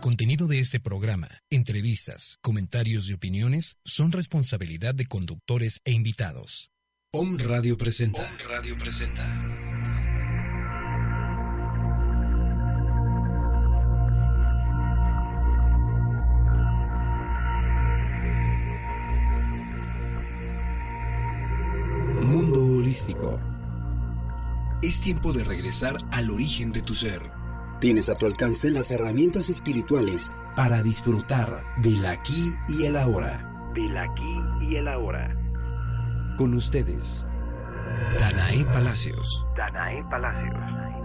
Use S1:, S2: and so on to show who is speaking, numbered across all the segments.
S1: El contenido de este programa, entrevistas, comentarios y opiniones son responsabilidad de conductores e invitados. Om Radio presenta. Om Radio presenta. Mundo holístico. Es tiempo de regresar al origen de tu ser. Tienes a tu alcance las herramientas espirituales para disfrutar del aquí y el ahora. Del aquí y el ahora. Con ustedes, Danae Palacios. Danae Palacios.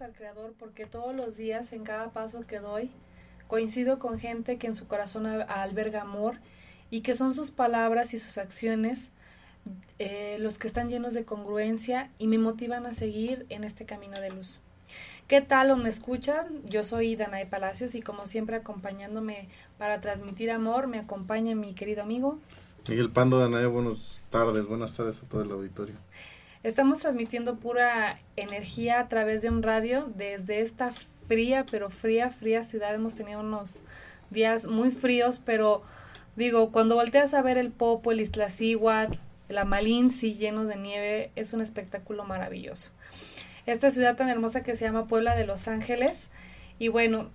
S2: Al Creador porque todos los días, en cada paso que doy, coincido con gente que en su corazón alberga amor y que son sus palabras y sus acciones eh, los que están llenos de congruencia y me motivan a seguir en este camino de luz. ¿Qué tal o me escuchan? Yo soy Danae Palacios y como siempre acompañándome para transmitir amor me acompaña mi querido amigo.
S3: Miguel Pando, Danae, buenas tardes, buenas tardes a todo el auditorio.
S2: Estamos transmitiendo pura energía a través de un radio desde esta fría, pero fría, fría ciudad. Hemos tenido unos días muy fríos, pero digo, cuando volteas a ver el Popo, el Iztaccíhuatl, el Amalinci llenos de nieve, es un espectáculo maravilloso. Esta ciudad tan hermosa que se llama Puebla de Los Ángeles. Y bueno,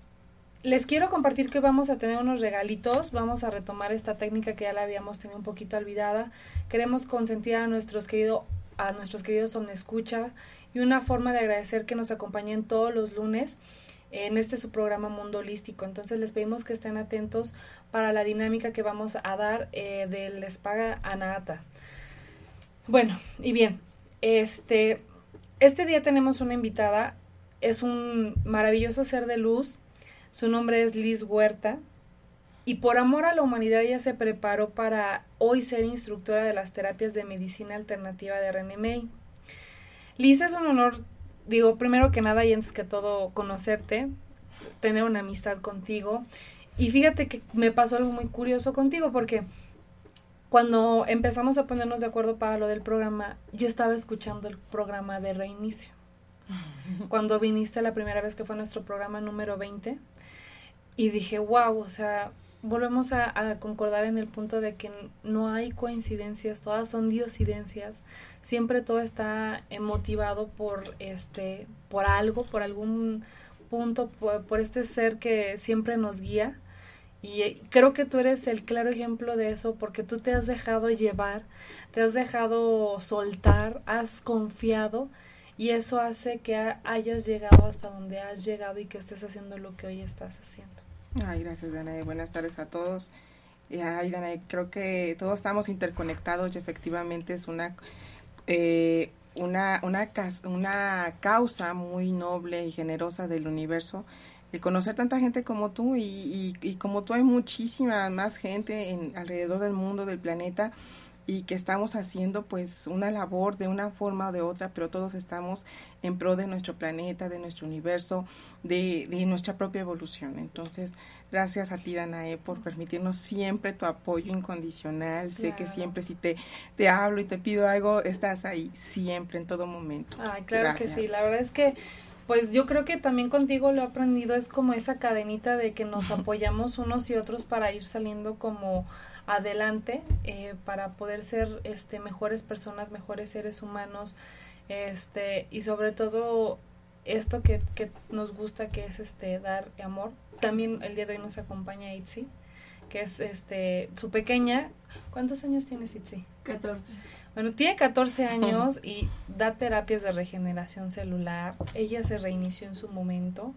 S2: les quiero compartir que vamos a tener unos regalitos, vamos a retomar esta técnica que ya la habíamos tenido un poquito olvidada. Queremos consentir a nuestros queridos a nuestros queridos Escucha y una forma de agradecer que nos acompañen todos los lunes en este su programa Mundo Holístico. Entonces les pedimos que estén atentos para la dinámica que vamos a dar eh, del Espaga Anahata. Bueno, y bien, este, este día tenemos una invitada, es un maravilloso ser de luz, su nombre es Liz Huerta, y por amor a la humanidad ella se preparó para hoy ser instructora de las terapias de medicina alternativa de René May. Liz, es un honor, digo, primero que nada y antes que todo, conocerte, tener una amistad contigo. Y fíjate que me pasó algo muy curioso contigo porque cuando empezamos a ponernos de acuerdo para lo del programa, yo estaba escuchando el programa de reinicio. Cuando viniste la primera vez que fue nuestro programa número 20 y dije, wow, o sea, volvemos a, concordar en el punto de que no hay coincidencias, todas son diosidencias, siempre todo está motivado por este, por algo, por algún punto, por, este ser que siempre nos guía. Y eh, creo que tú eres el claro ejemplo de eso porque tú te has dejado llevar, te has dejado soltar, has confiado y eso hace que hayas llegado hasta donde has llegado y que estés haciendo lo que hoy estás haciendo.
S4: Ay, gracias, Danae. Buenas tardes a todos. Ay, Danae, creo que todos estamos interconectados y efectivamente es una, eh, una, una, una causa muy noble y generosa del universo el conocer tanta gente como tú y, y, como tú hay muchísima más gente en, alrededor del mundo, del planeta y que estamos haciendo pues una labor de una forma o de otra, pero todos estamos en pro de nuestro planeta, de nuestro universo, de, de nuestra propia evolución. Entonces, gracias a ti, Danae, por permitirnos siempre tu apoyo incondicional. Sé que siempre si te, te hablo y te pido algo, estás ahí siempre, en todo momento.
S2: Ay, claro que sí, la verdad es que pues yo creo que también contigo lo he aprendido, es como esa cadenita de que nos apoyamos unos y otros para ir saliendo como adelante eh, para poder ser este mejores personas mejores seres humanos este y sobre todo esto que, que, nos gusta, que es este dar amor. También el día de hoy nos acompaña Itzi, que es este su pequeña. ¿Cuántos años tienes Itzi?
S5: 14.
S2: Bueno, tiene 14 años y da terapias de regeneración celular. Ella se reinició en su momento.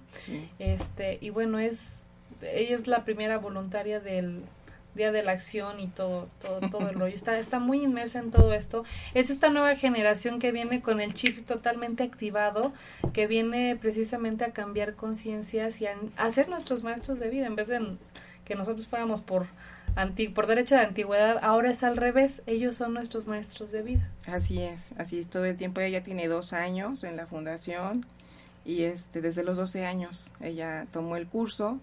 S2: Este, y bueno, es ella es la primera voluntaria del Día de la Acción y todo, todo, todo el rollo. Está, está muy inmersa en todo esto. Es esta nueva generación que viene con el chip totalmente activado, que viene precisamente a cambiar conciencias y a, a, ser nuestros maestros de vida, en vez de que nosotros fuéramos por, anti, por derecho de antigüedad, ahora es al revés, ellos son nuestros maestros de vida.
S4: Así es, así es, todo el tiempo ella tiene dos años en la fundación y este, desde los 12 años ella tomó el curso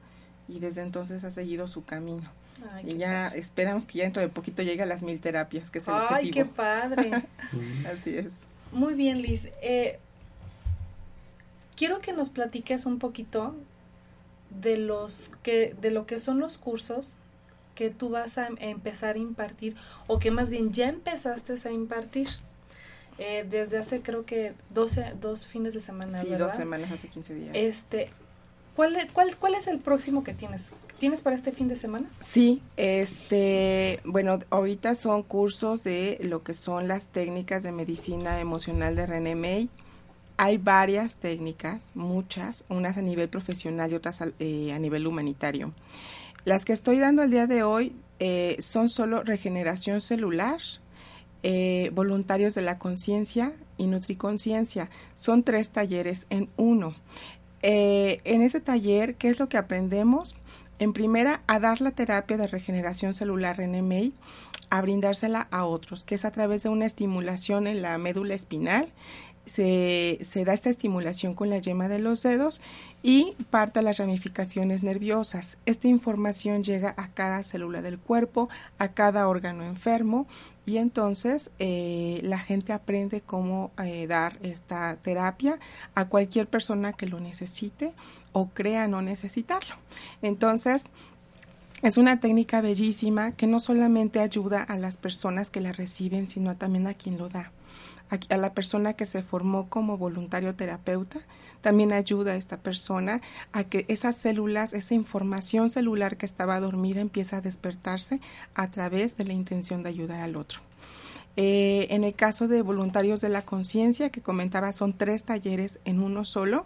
S4: y desde entonces ha seguido su camino. Ay, y ya padre. esperamos que ya dentro de poquito llegue a las mil terapias, que es el
S2: Ay,
S4: objetivo.
S2: qué padre.
S4: Así es.
S2: Muy bien, Liz. Eh, quiero que nos platiques un poquito de los que de lo que son los cursos que tú vas a empezar a impartir o que más bien ya empezaste a impartir. Eh, desde hace creo que 12, dos fines de semana.
S4: Sí,
S2: ¿verdad?
S4: dos semanas, hace 15 días.
S2: Este, ¿cuál, cuál, ¿Cuál es el próximo que tienes? ¿Tienes para este fin de semana?
S4: Sí, este, bueno, ahorita son cursos de lo que son las técnicas de medicina emocional de René May. Hay varias técnicas, muchas, unas a nivel profesional y otras a, eh, a nivel humanitario. Las que estoy dando el día de hoy eh, son solo regeneración celular, eh, voluntarios de la conciencia y nutriconciencia. Son tres talleres en uno. En ese taller, ¿qué es lo que aprendemos? En primera, a dar la terapia de regeneración celular May, a brindársela a otros, que es a través de una estimulación en la médula espinal. Se, da esta estimulación con la yema de los dedos y parte las ramificaciones nerviosas. Esta información llega a cada célula del cuerpo, a cada órgano enfermo y entonces eh, la gente aprende cómo eh, dar esta terapia a cualquier persona que lo necesite o crea no necesitarlo. Entonces, es una técnica bellísima que no solamente ayuda a las personas que la reciben, sino también a quien lo da. A, a la persona que se formó como voluntario terapeuta, también ayuda a esta persona a que esas células, esa información celular que estaba dormida empieza a despertarse a través de la intención de ayudar al otro. Eh, en el caso de voluntarios de la conciencia, que comentaba, son tres talleres en uno solo.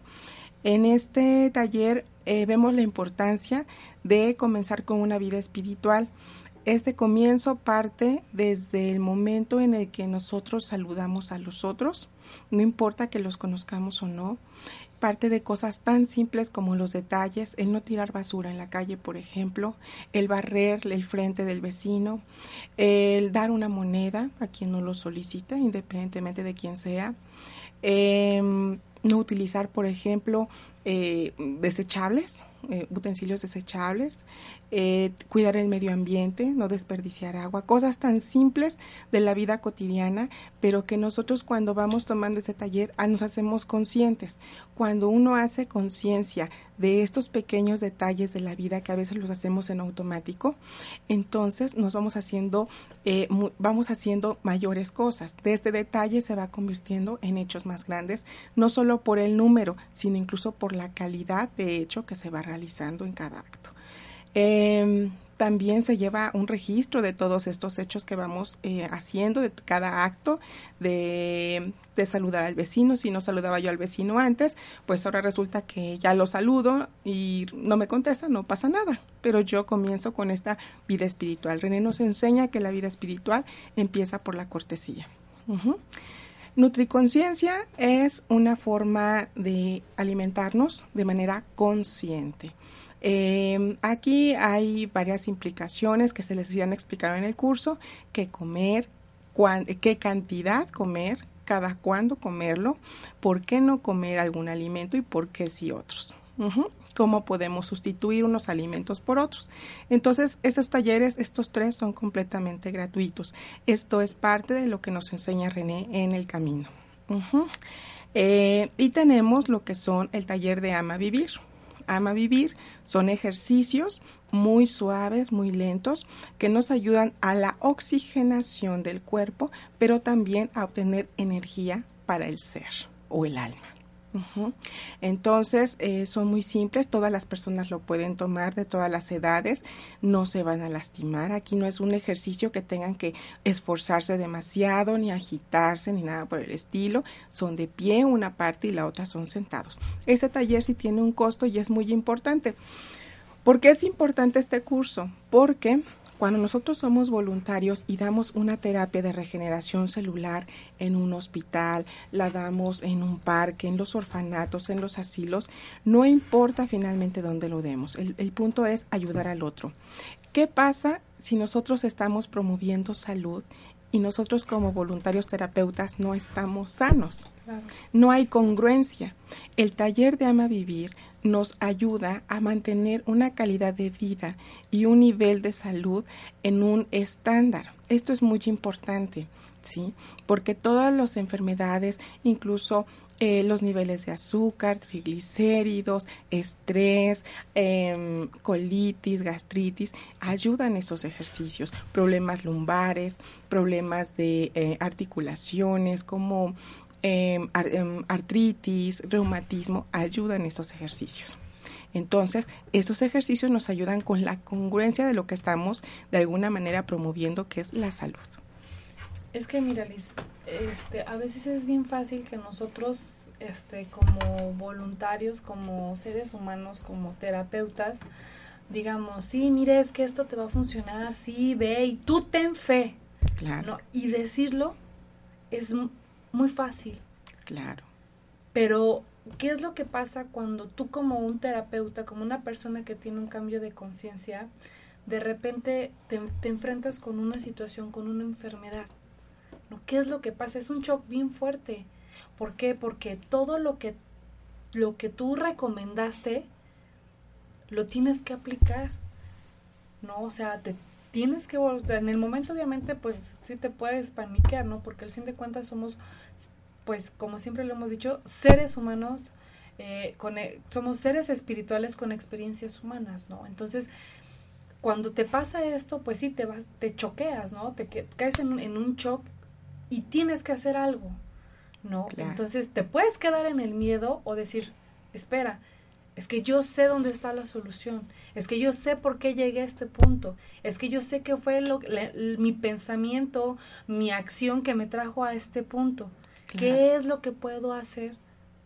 S4: En este taller eh, vemos la importancia de comenzar con una vida espiritual. Este comienzo parte desde el momento en el que nosotros saludamos a los otros, no importa que los conozcamos o no, parte de cosas tan simples como los detalles, el no tirar basura en la calle, por ejemplo, el barrer el frente del vecino, el dar una moneda a quien no lo solicita, independientemente de quién sea, eh, no utilizar, por ejemplo, eh, desechables, eh, utensilios desechables, eh, cuidar el medio ambiente, no desperdiciar agua, cosas tan simples de la vida cotidiana, pero que nosotros cuando vamos tomando ese taller ah, nos hacemos conscientes. Cuando uno hace conciencia de estos pequeños detalles de la vida que a veces los hacemos en automático, entonces nos vamos haciendo, eh, vamos haciendo mayores cosas. De este detalle se va convirtiendo en hechos más grandes, no solo por el número, sino incluso por la calidad de hecho que se va realizando en cada acto. Eh, también se lleva un registro de todos estos hechos que vamos eh, haciendo, de cada acto, de, saludar al vecino. Si no saludaba yo al vecino antes, pues ahora resulta que ya lo saludo y no me contesta, no pasa nada. Pero yo comienzo con esta vida espiritual. René nos enseña que la vida espiritual empieza por la cortesía. Uh. Nutriconciencia es una forma de alimentarnos de manera consciente. Eh, aquí hay varias implicaciones que se les irán a explicar en el curso, qué comer, qué cantidad comer, cada cuándo comerlo, por qué no comer algún alimento y por qué sí otros. Cómo podemos sustituir unos alimentos por otros. Entonces, estos talleres, estos tres son completamente gratuitos. Esto es parte de lo que nos enseña René en el camino. Eh, y tenemos lo que son el taller de Ama Vivir. Ama Vivir son ejercicios muy suaves, muy lentos, que nos ayudan a la oxigenación del cuerpo, pero también a obtener energía para el ser o el alma. Entonces, eh, son muy simples, todas las personas lo pueden tomar de todas las edades, no se van a lastimar. Aquí no es un ejercicio que tengan que esforzarse demasiado, ni agitarse, ni nada por el estilo. Son de pie una parte y la otra son sentados. Este taller sí tiene un costo y es muy importante. ¿Por qué es importante este curso? Porque cuando nosotros somos voluntarios y damos una terapia de regeneración celular en un hospital, la damos en un parque, en los orfanatos, en los asilos, no importa finalmente dónde lo demos. El, punto es ayudar al otro. ¿Qué pasa si nosotros estamos promoviendo salud y nosotros como voluntarios terapeutas no estamos sanos? No hay congruencia. El taller de Ama Vivir nos ayuda a mantener una calidad de vida y un nivel de salud en un estándar. Esto es muy importante, ¿sí? Porque todas las enfermedades, incluso eh, los niveles de azúcar, triglicéridos, estrés, em, colitis, gastritis, ayudan estos ejercicios. Problemas lumbares, problemas de eh, articulaciones como Em, em, artritis, reumatismo, ayudan estos ejercicios. Entonces, estos ejercicios nos ayudan con la congruencia de lo que estamos de alguna manera promoviendo, que es la salud.
S2: Es que, mira, Liz, este, a veces es bien fácil que nosotros, este, como voluntarios, como seres humanos, como terapeutas, digamos, sí, mire, es que esto te va a funcionar, sí, ve, y tú ten fe. Claro. Y decirlo es muy fácil.
S4: Claro.
S2: Pero, ¿qué es lo que pasa cuando tú como un terapeuta, como una persona que tiene un cambio de conciencia, de repente te, enfrentas con una situación, con una enfermedad? ¿No? ¿Qué es lo que pasa? Es un shock bien fuerte. ¿Por qué? Porque todo lo que, lo que tú recomendaste, lo tienes que aplicar. ¿No? O sea, te, tienes que en el momento obviamente pues sí te puedes paniquear, ¿no? Porque al fin de cuentas somos pues como siempre lo hemos dicho, seres humanos, eh, con, e, somos seres espirituales con experiencias humanas, ¿no? Entonces, cuando te pasa esto, pues sí, te vas, te choqueas, ¿no? Te caes en, en un shock y tienes que hacer algo, ¿no? Entonces, te puedes quedar en el miedo o decir, espera, es que yo sé dónde está la solución. Es que yo sé por qué llegué a este punto. Es que yo sé que fue lo, mi pensamiento, mi acción que me trajo a este punto. ¿Qué es lo que puedo hacer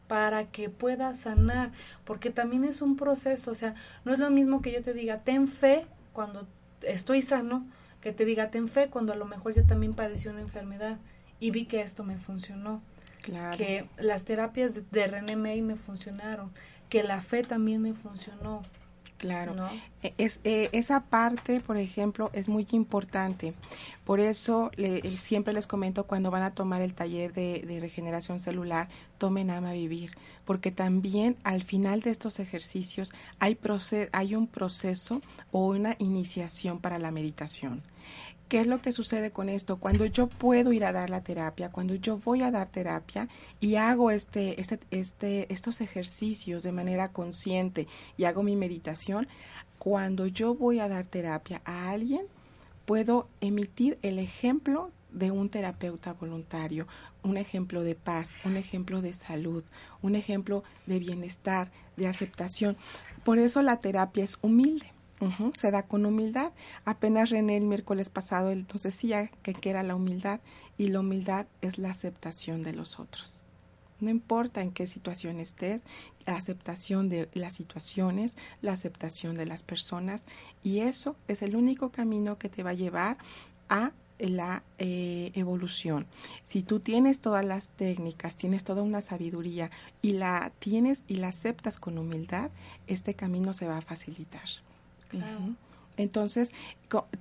S2: para que pueda sanar? Porque también es un proceso. O sea, no es lo mismo que yo te diga, ten fe cuando estoy sano, que te diga, ten fe cuando a lo mejor yo también padecí una enfermedad y vi que esto me funcionó. Claro. Que las terapias de, de René May me funcionaron que la fe también me funcionó.
S4: Claro, e, es, eh, esa parte, por ejemplo, es muy importante. Por eso le, eh, siempre les comento cuando van a tomar el taller de, de regeneración celular, tomen Ama Vivir, porque también al final de estos ejercicios hay, hay un proceso o una iniciación para la meditación. ¿Qué es lo que sucede con esto? Cuando yo puedo ir a dar la terapia, cuando yo voy a dar terapia y hago este, este, este, estos ejercicios de manera consciente y hago mi meditación, cuando yo voy a dar terapia a alguien, puedo emitir el ejemplo de un terapeuta voluntario, un ejemplo de paz, un ejemplo de salud, un ejemplo de bienestar, de aceptación. Por eso la terapia es humilde se da con humildad. Apenas René el miércoles pasado él nos decía que, era la humildad y la humildad es la aceptación de los otros. No importa en qué situación estés, la aceptación de las situaciones, la aceptación de las personas y eso es el único camino que te va a llevar a la eh, evolución. Si tú tienes todas las técnicas, tienes toda una sabiduría y la tienes y la aceptas con humildad, este camino se va a facilitar. Entonces,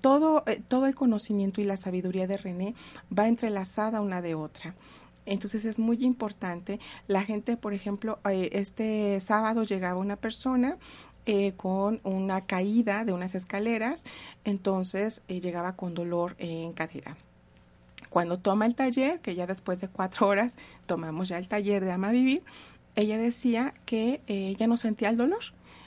S4: todo, eh, todo el conocimiento y la sabiduría de René va entrelazada una de otra. Entonces es muy importante. La gente, por ejemplo, eh, este sábado llegaba una persona eh, con una caída de unas escaleras, entonces llegaba con dolor en cadera. Cuando toma el taller, que ya después de cuatro horas tomamos ya el taller de Ama Vivir, ella decía que ya no sentía el dolor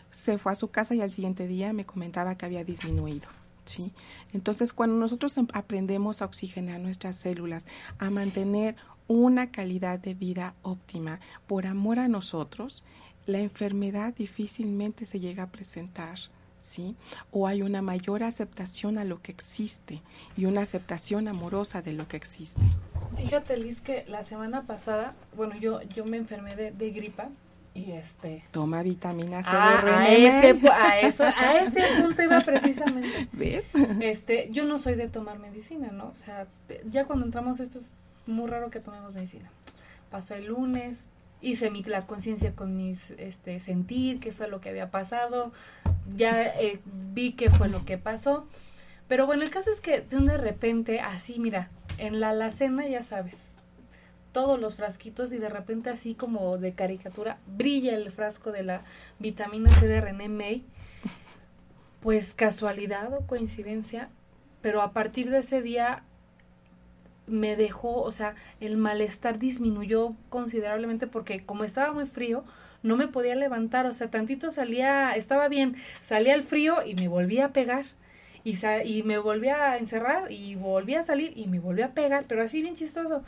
S4: se fue a su casa y al siguiente día me comentaba que había disminuido. ¿sí? Entonces, cuando nosotros em, aprendemos a oxigenar nuestras células, a mantener una calidad de vida óptima por amor a nosotros, la enfermedad difícilmente se llega a presentar. ¿Sí? O hay una mayor aceptación a lo que existe y una aceptación amorosa de lo que existe.
S2: Fíjate, Liz, que la semana pasada, bueno, yo, yo me enfermé de, de gripa y este...
S4: Toma vitamina C
S2: Ah,
S4: de
S2: a,
S4: René.
S2: ese, a, eso, a ese punto iba precisamente.
S4: ¿Ves?
S2: Este, yo no soy de tomar medicina, ¿no? O sea, ya cuando entramos esto es muy raro que tomemos medicina. Pasó el lunes, hice mi, la conciencia con mis este, sentir, qué fue lo que había pasado, ya eh, vi qué fue lo que pasó. Pero bueno, el caso es que de repente, así, mira, en la alacena, ya sabes, todos los frasquitos y de repente así como de caricatura, brilla el frasco de la vitamina C de René May. Pues casualidad o coincidencia, pero a partir de ese día me dejó, o sea, el malestar disminuyó considerablemente porque como estaba muy frío, no me podía levantar, o sea, tantito salía, estaba bien, salía el frío y me volvía a pegar. Y, y me volvía a encerrar y volvía a salir y me volvía a pegar, pero así bien chistoso.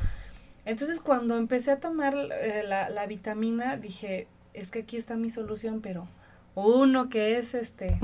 S2: Entonces cuando empecé a tomar eh, la, la vitamina, dije, es que aquí está mi solución, pero uno que es este,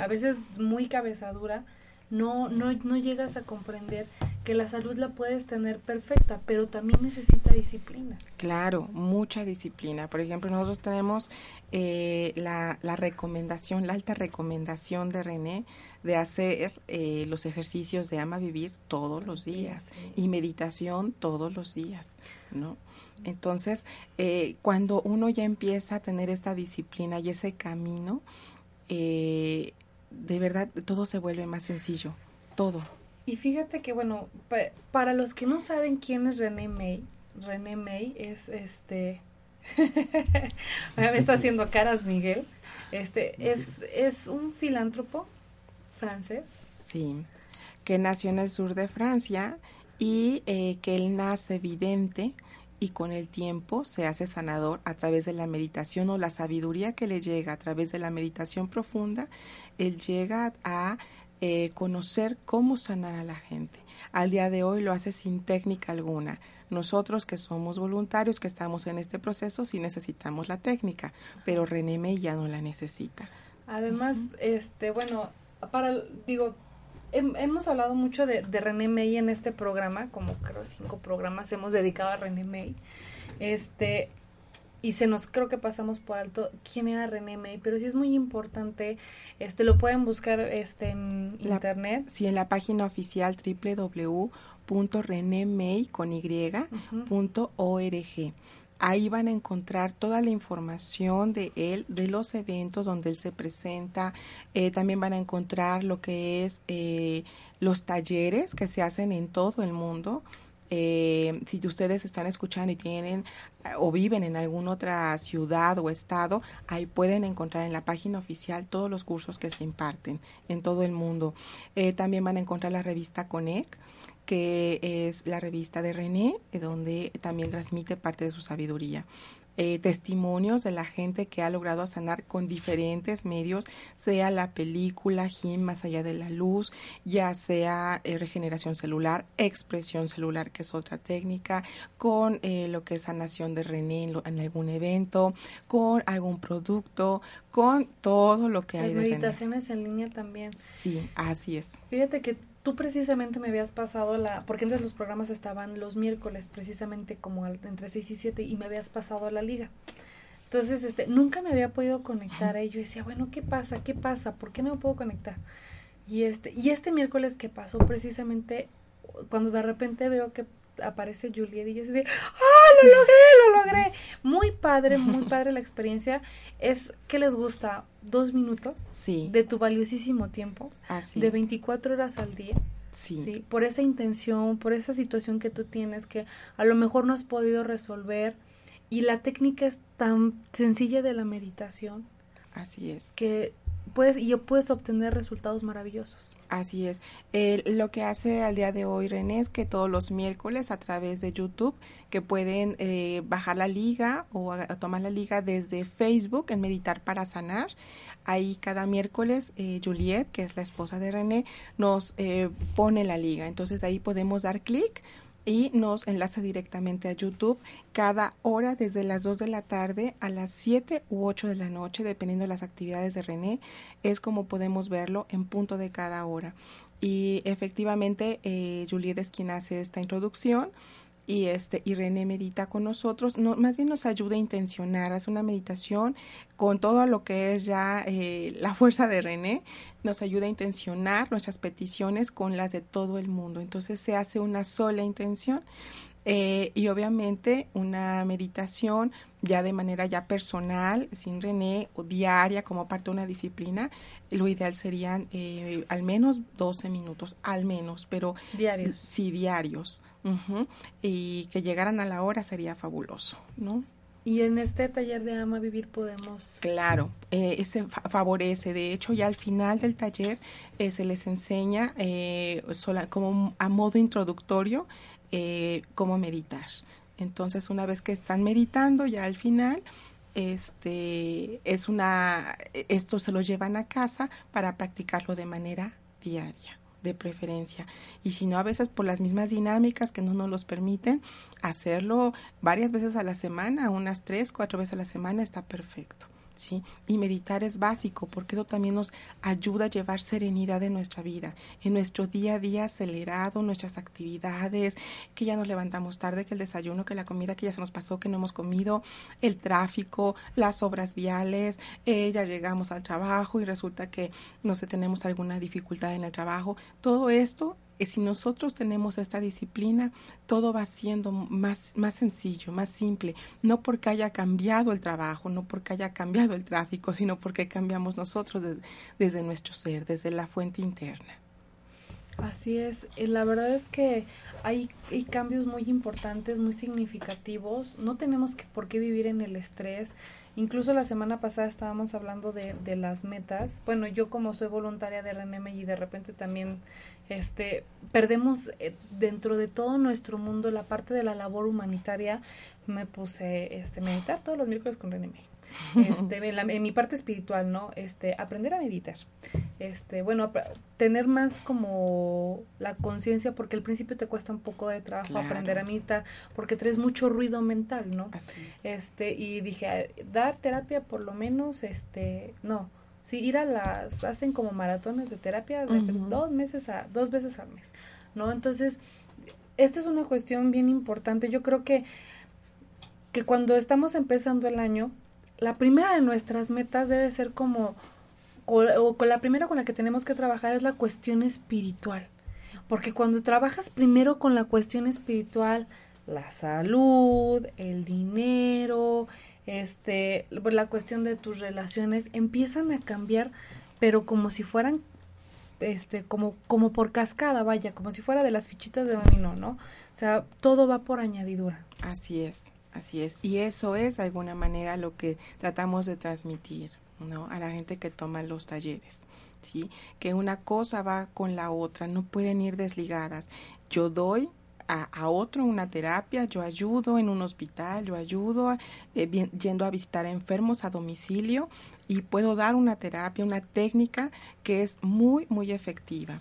S2: a veces muy cabezadura, no, no, no llegas a comprender que la salud la puedes tener perfecta, pero también necesita disciplina.
S4: Claro, mucha disciplina. Por ejemplo, nosotros tenemos eh, la, la recomendación, la alta recomendación de René de hacer eh, los ejercicios de ama vivir todos los días y meditación todos los días, ¿no? Entonces, eh, cuando uno ya empieza a tener esta disciplina y ese camino, eh, de verdad todo se vuelve más sencillo, todo.
S2: Y fíjate que, bueno, pa- para los que no saben quién es René May, René May es este. me está haciendo caras, Miguel. Este es, es un filántropo francés.
S4: Sí, que nació en el sur de Francia y eh, que él nace vidente y con el tiempo se hace sanador a través de la meditación o la sabiduría que le llega a través de la meditación profunda, él llega a eh, conocer cómo sanar a la gente. Al día de hoy lo hace sin técnica alguna. Nosotros que somos voluntarios, que estamos en este proceso, sí necesitamos la técnica, pero René ya no la necesita.
S2: Además, este, bueno, para, digo, hem- hemos hablado mucho de, de René May en este programa, como creo cinco programas hemos dedicado a René May. Este, y se nos creo que pasamos por alto quién era René May, pero sí es muy importante, este, lo pueden buscar este en
S4: La-
S2: internet.
S4: Sí, en la página oficial www.renemay.org. Ahí van a encontrar toda la información de él, de los eventos donde él se presenta. Eh, también van a encontrar lo que es eh, los talleres que se hacen en todo el mundo. Eh, si ustedes están escuchando y tienen o viven en alguna otra ciudad o estado, ahí pueden encontrar en la página oficial todos los cursos que se imparten en todo el mundo. Eh, también van a encontrar la revista Conec, que es la revista de René, eh, donde también transmite parte de su sabiduría. Eh, testimonios de la gente que ha logrado sanar con diferentes medios, sea la película Jim Más allá de la luz, ya sea eh, regeneración celular, expresión celular, que es otra técnica, con eh, lo que es sanación de René en, lo- en algún evento, con algún producto, con todo lo que hay
S2: Las
S4: de René.
S2: meditaciones en línea también.
S4: Sí, así es.
S2: Fíjate que tú precisamente me habías pasado la, porque antes los programas estaban los miércoles, precisamente como entre 6 y 7, y me habías pasado a la liga. Entonces, este, nunca me había podido conectar ahí. Yo decía, bueno, ¿qué pasa? ¿Qué pasa? ¿Por qué no me puedo conectar? Y este, y este miércoles que pasó precisamente, cuando de repente veo que aparece Juliet y yo así de, ¡ah, lo logré, lo logré! Muy padre, muy padre la experiencia. Es, ¿qué les gusta? Dos minutos
S4: Sí,
S2: de tu valiosísimo tiempo
S4: así
S2: de
S4: es.
S2: 24 horas al día,
S4: Sí,
S2: sí. por esa intención, por esa situación que tú tienes que a lo mejor no has podido resolver y la técnica es tan sencilla de la meditación
S4: así es.
S2: que puedes y puedes obtener resultados maravillosos.
S4: Así es. El- lo que hace al día de hoy René es que todos los miércoles a través de YouTube, que pueden eh, bajar la liga o tomar la liga desde Facebook en Meditar para Sanar. Ahí cada miércoles eh, Juliet, que es la esposa de René, nos eh, pone la liga. Entonces ahí podemos dar clic y nos enlaza directamente a YouTube cada hora desde las 2 de la tarde a las 7 u 8 de la noche, dependiendo de las actividades de René, es como podemos verlo en punto de cada hora. Y efectivamente, eh, Juliet es quien hace esta introducción y este y René medita con nosotros, no, más bien nos ayuda a intencionar, hace una meditación con todo lo que es ya eh, la fuerza de René, nos ayuda a intencionar nuestras peticiones con las de todo el mundo. Entonces se hace una sola intención eh, y obviamente una meditación ya de manera ya personal, sin René, o diaria como parte de una disciplina, lo ideal serían eh, al menos 12 minutos, al menos, pero
S2: diarios.
S4: Sí, diarios. Y que llegaran a la hora sería fabuloso, ¿no?
S2: Y en este taller de Ama Vivir podemos...
S4: Claro, eh, ese favorece. De hecho, ya al final del taller eh, se les enseña eh, sola, como a modo introductorio eh, cómo meditar. Entonces, una vez que están meditando, ya al final, este es una, esto se lo llevan a casa para practicarlo de manera diaria de preferencia. Y si no, a veces por las mismas dinámicas que no nos los permiten, hacerlo varias veces a la semana, unas tres, cuatro veces a la semana, está perfecto. ¿Sí? Y meditar es básico porque eso también nos ayuda a llevar serenidad en nuestra vida, en nuestro día a día acelerado, nuestras actividades, que ya nos levantamos tarde, que el desayuno, que la comida que ya se nos pasó, que no hemos comido, el tráfico, las obras viales, eh, ya llegamos al trabajo y resulta que no sé, tenemos alguna dificultad en el trabajo. Todo esto si nosotros tenemos esta disciplina, todo va siendo más, más sencillo, más simple, no porque haya cambiado el trabajo, no porque haya cambiado el tráfico, sino porque cambiamos nosotros desde nuestro ser, desde la fuente interna.
S2: Así es, eh, la verdad es que hay, cambios muy importantes, muy significativos, no tenemos que, por qué vivir en el estrés, incluso la semana pasada estábamos hablando de, de las metas, bueno, yo como soy voluntaria de RNM y de repente también este, perdemos eh, dentro de todo nuestro mundo la parte de la labor humanitaria, me puse este, meditar todos los miércoles con René este, en, mi parte espiritual, ¿no? Este, aprender a meditar. Este, bueno, tener más como la conciencia, porque al principio te cuesta un poco de trabajo aprender a meditar, porque traes mucho ruido mental, ¿no? Este, y dije, dar terapia por lo menos, este, no, Sí, ir a las, hacen como maratones de terapia de dos meses a, dos veces al mes, ¿no? Entonces, esta es una cuestión bien importante. Yo creo que, que cuando estamos empezando el año, la primera de nuestras metas debe ser como, o, con la primera con la que tenemos que trabajar es la cuestión espiritual. Porque cuando trabajas primero con la cuestión espiritual, la salud, el dinero, este, pues, la cuestión de tus relaciones empiezan a cambiar, pero como si fueran este como como por cascada, vaya, como si fuera de las fichitas de dominó, ¿no? O sea, todo va por añadidura.
S4: Así es, así es. Y eso es de alguna manera lo que tratamos de transmitir, ¿no? A la gente que toma los talleres. ¿Sí? Que una cosa va con la otra, no pueden ir desligadas. Yo doy a, otro una terapia, yo ayudo en un hospital, yo ayudo eh, yendo a visitar a enfermos a domicilio y puedo dar una terapia, una técnica que es muy, muy efectiva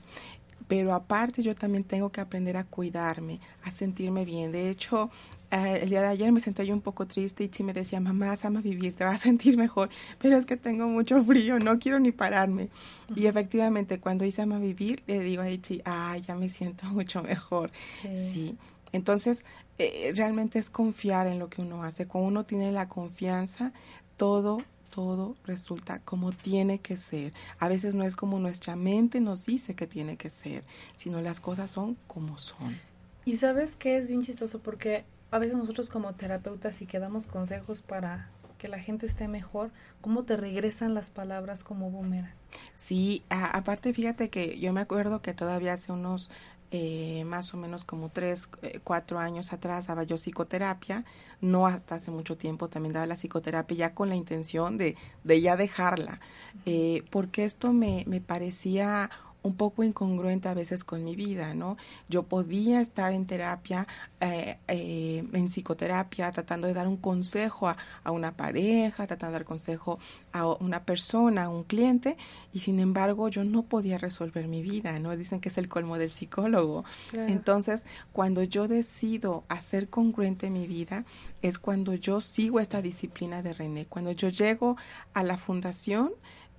S4: pero aparte yo también tengo que aprender a cuidarme, a sentirme bien. De hecho, eh, el día de ayer me senté yo un poco triste y sí me decía, mamá, ama vivir, te vas a sentir mejor, pero es que tengo mucho frío, no quiero ni pararme. Y efectivamente, cuando hice ama vivir, le digo a Itzi, ah, ya me siento mucho mejor. Sí. Entonces, eh, realmente es confiar en lo que uno hace. Cuando uno tiene la confianza, todo todo resulta como tiene que ser. A veces no es como nuestra mente nos dice que tiene que ser, sino las cosas son como son.
S2: Y sabes qué es bien chistoso porque a veces nosotros como terapeutas si que damos consejos para que la gente esté mejor, ¿cómo te regresan las palabras como boomerang?
S4: Sí, aparte fíjate que yo me acuerdo que todavía hace unos eh, más o menos como tres, eh, cuatro años atrás daba yo psicoterapia, no hasta hace mucho tiempo también daba la psicoterapia ya con la intención de, de ya dejarla, eh, porque esto me, me parecía un poco incongruente a veces con mi vida, ¿no? Yo podía estar en terapia, eh, eh, en psicoterapia, tratando de dar un consejo a, una pareja, tratando de dar consejo a una persona, a un cliente, y sin embargo yo no podía resolver mi vida, ¿no? Dicen que es el colmo del psicólogo. Entonces, cuando yo decido hacer congruente mi vida, es cuando yo sigo esta disciplina de René. Cuando yo llego a la fundación,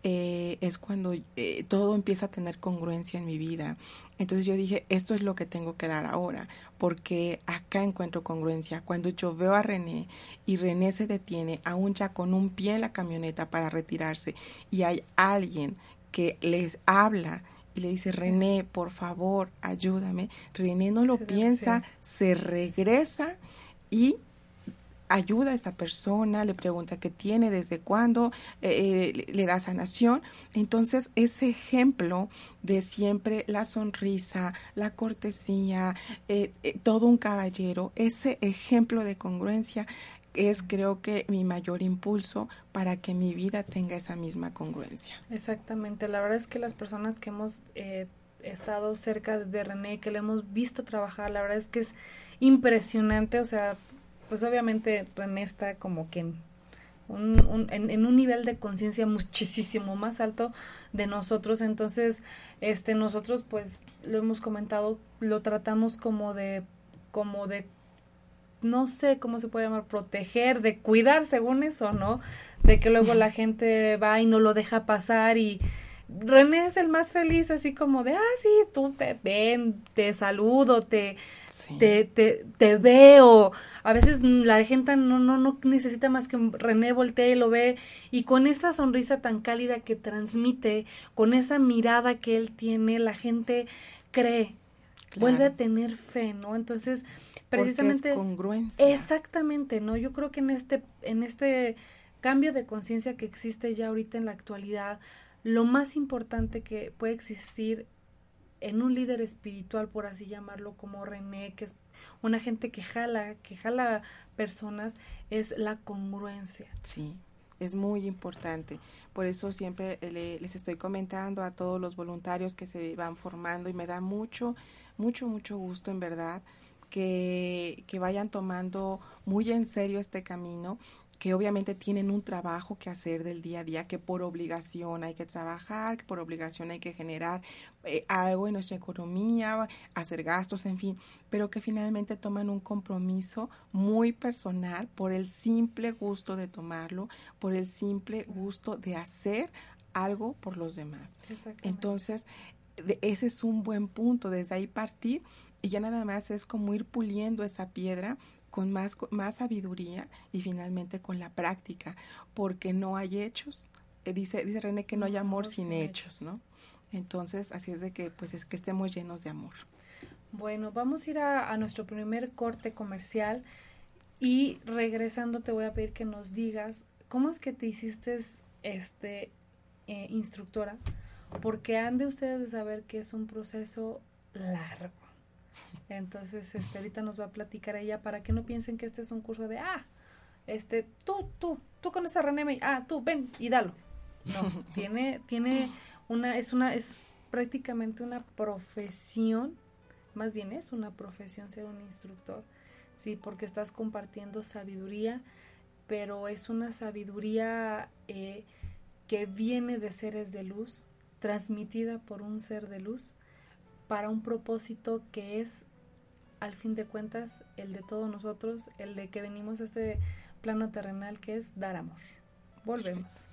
S4: eh, es cuando eh, todo empieza a tener congruencia en mi vida. Entonces yo dije, esto es lo que tengo que dar ahora, porque acá encuentro congruencia. Cuando yo veo a René y René se detiene, aún ya con un pie en la camioneta para retirarse, y hay alguien que les habla y le dice, René, por favor, ayúdame. René no lo piensa, se regresa y ayuda a esta persona, le pregunta qué tiene, desde cuándo, eh, eh, le da sanación. Entonces, ese ejemplo de siempre la sonrisa, la cortesía, eh, todo un caballero, ese ejemplo de congruencia es creo que mi mayor impulso para que mi vida tenga esa misma congruencia.
S2: Exactamente, la verdad es que las personas que hemos estado cerca de René, que le hemos visto trabajar, la verdad es que es impresionante, o sea, pues obviamente René está como que en un, en, un nivel de conciencia muchísimo más alto de nosotros. Entonces, este, nosotros, pues, lo hemos comentado, lo tratamos como de, como de, no sé cómo se puede llamar, proteger, de cuidar según eso, ¿no? De que luego la gente va y no lo deja pasar y, René es el más feliz, así como de, ah, sí, tú te ven, te saludo, te, te, te, te, veo. A veces la gente no, no, no necesita más que René voltee y lo ve, y con esa sonrisa tan cálida que transmite, con esa mirada que él tiene, la gente cree, vuelve a tener fe, ¿no? Entonces, precisamente...
S4: es congruencia.
S2: Exactamente, ¿no? Yo creo que en este, en este cambio de conciencia que existe ya ahorita en la actualidad, lo más importante que puede existir en un líder espiritual, por así llamarlo, como René, que es una gente que jala, que jala personas, es la congruencia.
S4: Sí, es muy importante. Por eso siempre les estoy comentando a todos los voluntarios que se van formando y me da mucho, mucho, mucho gusto en verdad que, que vayan tomando muy en serio este camino que obviamente tienen un trabajo que hacer del día a día, que por obligación hay que trabajar, que por obligación hay que generar eh, algo en nuestra economía, hacer gastos, en fin, pero que finalmente toman un compromiso muy personal por el simple gusto de tomarlo, por el simple gusto de hacer algo por los demás. Entonces, ese es un buen punto, desde ahí partir y ya nada más es como ir puliendo esa piedra con más, más sabiduría y finalmente con la práctica, porque no hay hechos. Eh, dice, dice René que no hay amor sin, hechos, ¿no? Entonces, así es de que, pues, es que estemos llenos de amor.
S2: Bueno, vamos a ir a, nuestro primer corte comercial y regresando te voy a pedir que nos digas cómo es que te hiciste este eh, instructora, porque han de ustedes de saber que es un proceso largo entonces, este, ahorita nos va a platicar ella para que no piensen que este es un curso de, ah, este, tú, tú, tú conoces a René ah, tú, ven y dalo. No, tiene, tiene una, es una, es prácticamente una profesión, más bien es una profesión ser un instructor, sí, porque estás compartiendo sabiduría, pero es una sabiduría eh, que viene de seres de luz, transmitida por un ser de luz, para un propósito que es al fin de cuentas el de todos nosotros, el de que venimos a este plano terrenal que es dar amor. Volvemos.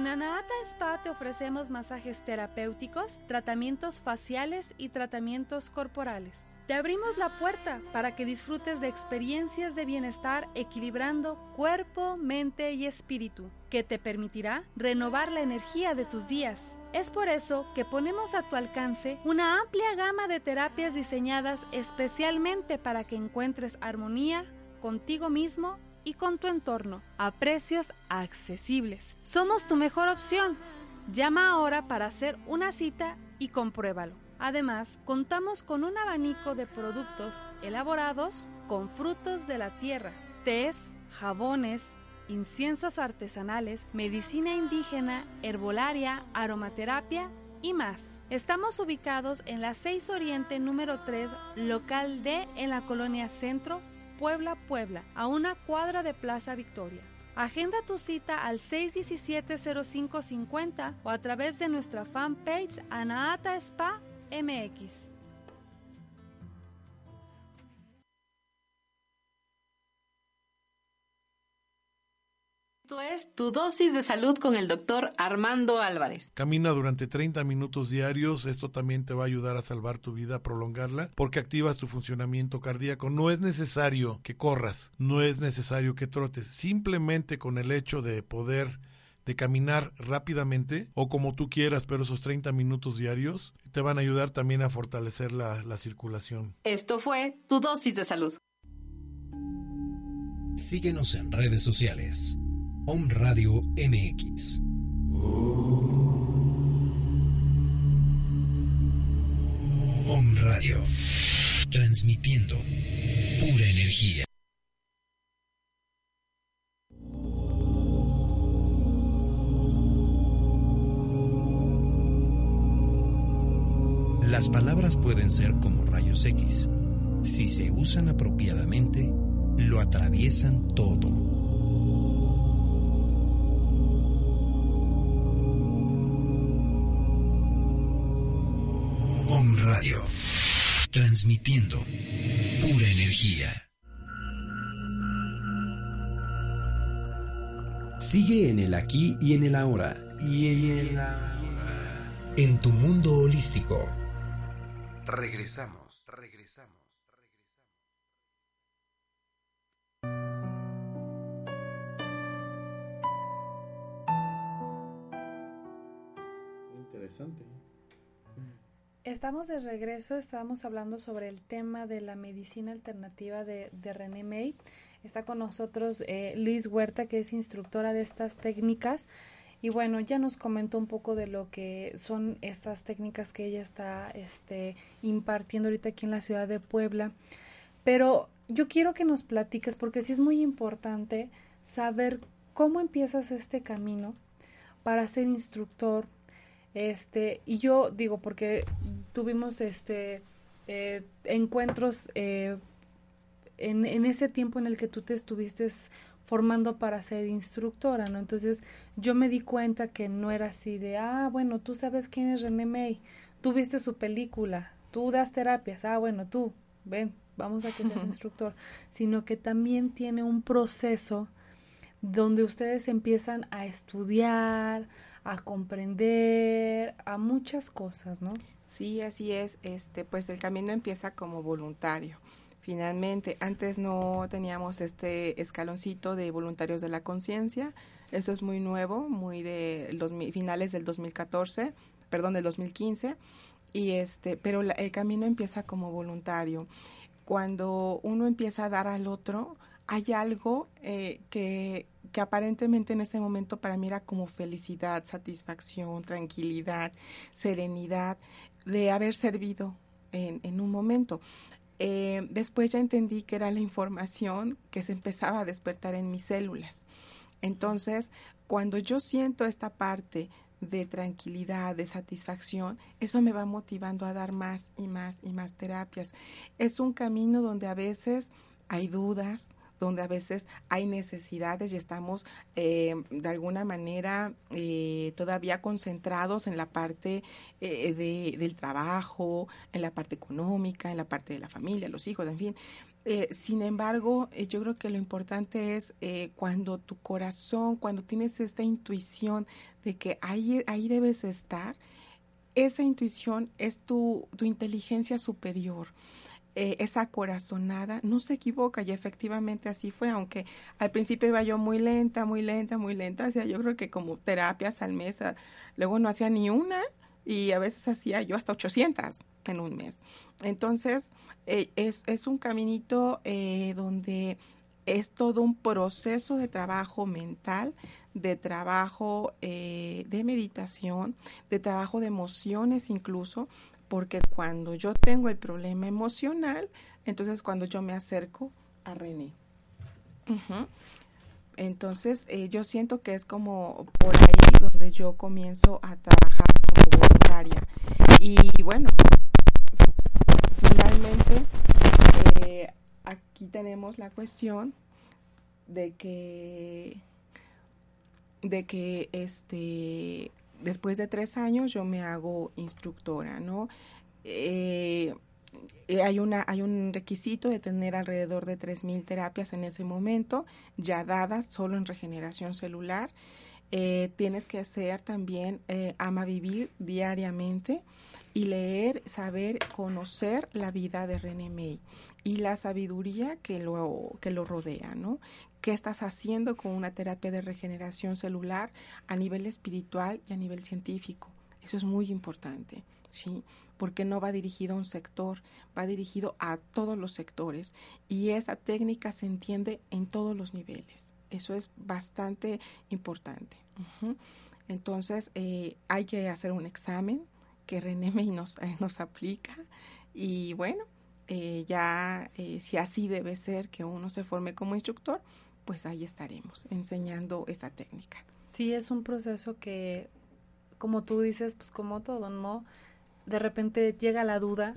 S5: En Anahata Spa te ofrecemos masajes terapéuticos, tratamientos faciales y tratamientos corporales. Te abrimos la puerta para que disfrutes de experiencias de bienestar equilibrando cuerpo, mente y espíritu, que te permitirá renovar la energía de tus días. Es por eso que ponemos a tu alcance una amplia gama de terapias diseñadas especialmente para que encuentres armonía contigo mismo y con tu entorno a precios accesibles. Somos tu mejor opción. Llama ahora para hacer una cita y compruébalo. Además, contamos con un abanico de productos elaborados con frutos de la tierra, tés, jabones, inciensos artesanales, medicina indígena, herbolaria, aromaterapia y más. Estamos ubicados en la 6 Oriente número 3, local D, en la colonia Centro, Puebla, Puebla, a una cuadra de Plaza Victoria. Agenda tu cita al 617-0550 o a través de nuestra fanpage Anaata Spa MX.
S6: Esto es Tu dosis de salud con el doctor Armando Álvarez.
S7: Camina durante 30 minutos diarios, esto también te va a ayudar a salvar tu vida, a prolongarla, porque activas tu funcionamiento cardíaco. No es necesario que corras, no es necesario que trotes, simplemente con el hecho de poder de caminar rápidamente o como tú quieras, pero esos 30 minutos diarios te van a ayudar también a fortalecer la, la circulación.
S6: Esto fue Tu dosis de salud.
S1: Síguenos en redes sociales. Om Radio MX. Om Radio. Transmitiendo pura energía. Las palabras pueden ser como rayos X. Si se usan apropiadamente, lo atraviesan todo. Transmitiendo pura energía. Sigue en el aquí y en el ahora. Y en el ahora. En tu mundo holístico. Regresamos,
S2: Estamos de regreso, estábamos hablando sobre el tema de la medicina alternativa de, de René May. Está con nosotros eh, Liz Huerta, que es instructora de estas técnicas. Y bueno, ya nos comentó un poco de lo que son estas técnicas que ella está este, impartiendo ahorita aquí en la ciudad de Puebla. Pero yo quiero que nos platiques, porque sí es muy importante saber cómo empiezas este camino para ser instructor, este, y yo digo, porque tuvimos este eh, encuentros eh, en, en, ese tiempo en el que tú te estuviste formando para ser instructora, ¿no? Entonces yo me di cuenta que no era así de, ah, bueno, tú sabes quién es René May, tú viste su película, tú das terapias, ah, bueno, tú, ven, vamos a que seas instructor, sino que también tiene un proceso donde ustedes empiezan a estudiar, a comprender, a muchas cosas, ¿no?
S4: Sí, así es. Este, pues el camino empieza como voluntario. Finalmente, antes no teníamos este escaloncito de voluntarios de la conciencia. Eso es muy nuevo, muy de los finales del 2014, perdón, del 2015. Y este, pero la, el camino empieza como voluntario. Cuando uno empieza a dar al otro, hay algo eh, que, que aparentemente en ese momento para mí era como felicidad, satisfacción, tranquilidad, serenidad de haber servido en, un momento. Eh, después ya entendí que era la información que se empezaba a despertar en mis células. Entonces, cuando yo siento esta parte de tranquilidad, de satisfacción, eso me va motivando a dar más y más y más terapias. Es un camino donde a veces hay dudas, donde a veces hay necesidades y estamos eh, de alguna manera eh, todavía concentrados en la parte eh, de, del trabajo, en la parte económica, en la parte de la familia, los hijos, en fin. Eh, sin embargo, yo creo que lo importante es eh, cuando tu corazón, cuando tienes esta intuición de que ahí, ahí debes estar, esa intuición es tu, tu inteligencia superior eh, esa corazonada no se equivoca y efectivamente así fue, aunque al principio iba yo muy lenta, muy lenta, muy lenta, o sea, yo creo que como terapias al mes, luego no hacía ni una y a veces hacía yo hasta 800 en un mes. Entonces, eh, es, es, un caminito eh, donde es todo un proceso de trabajo mental, de trabajo de meditación, de trabajo de emociones incluso, porque cuando yo tengo el problema emocional, entonces cuando yo me acerco a René. Entonces eh, yo siento que es como por ahí donde yo comienzo a trabajar como voluntaria. Y bueno, finalmente eh, aquí tenemos la cuestión de que de que este después de tres años yo me hago instructora, ¿no? Eh, eh, hay, una, hay un requisito de tener alrededor de 3.000 terapias en ese momento, ya dadas solo en regeneración celular. Eh, tienes que hacer también ama vivir diariamente y leer, saber, conocer la vida de René May y la sabiduría que lo, que lo rodea, ¿no? ¿Qué estás haciendo con una terapia de regeneración celular a nivel espiritual y a nivel científico? Eso es muy importante, ¿sí? Porque no va dirigido a un sector, va dirigido a todos los sectores y esa técnica se entiende en todos los niveles. Eso es bastante importante. Entonces, eh, hay que hacer un examen que René nos, eh, nos aplica y bueno, eh, ya si así debe ser que uno se forme como instructor, pues ahí estaremos enseñando esta técnica.
S2: Sí, es un proceso que, como tú dices, pues como todo, ¿no? De repente llega la duda,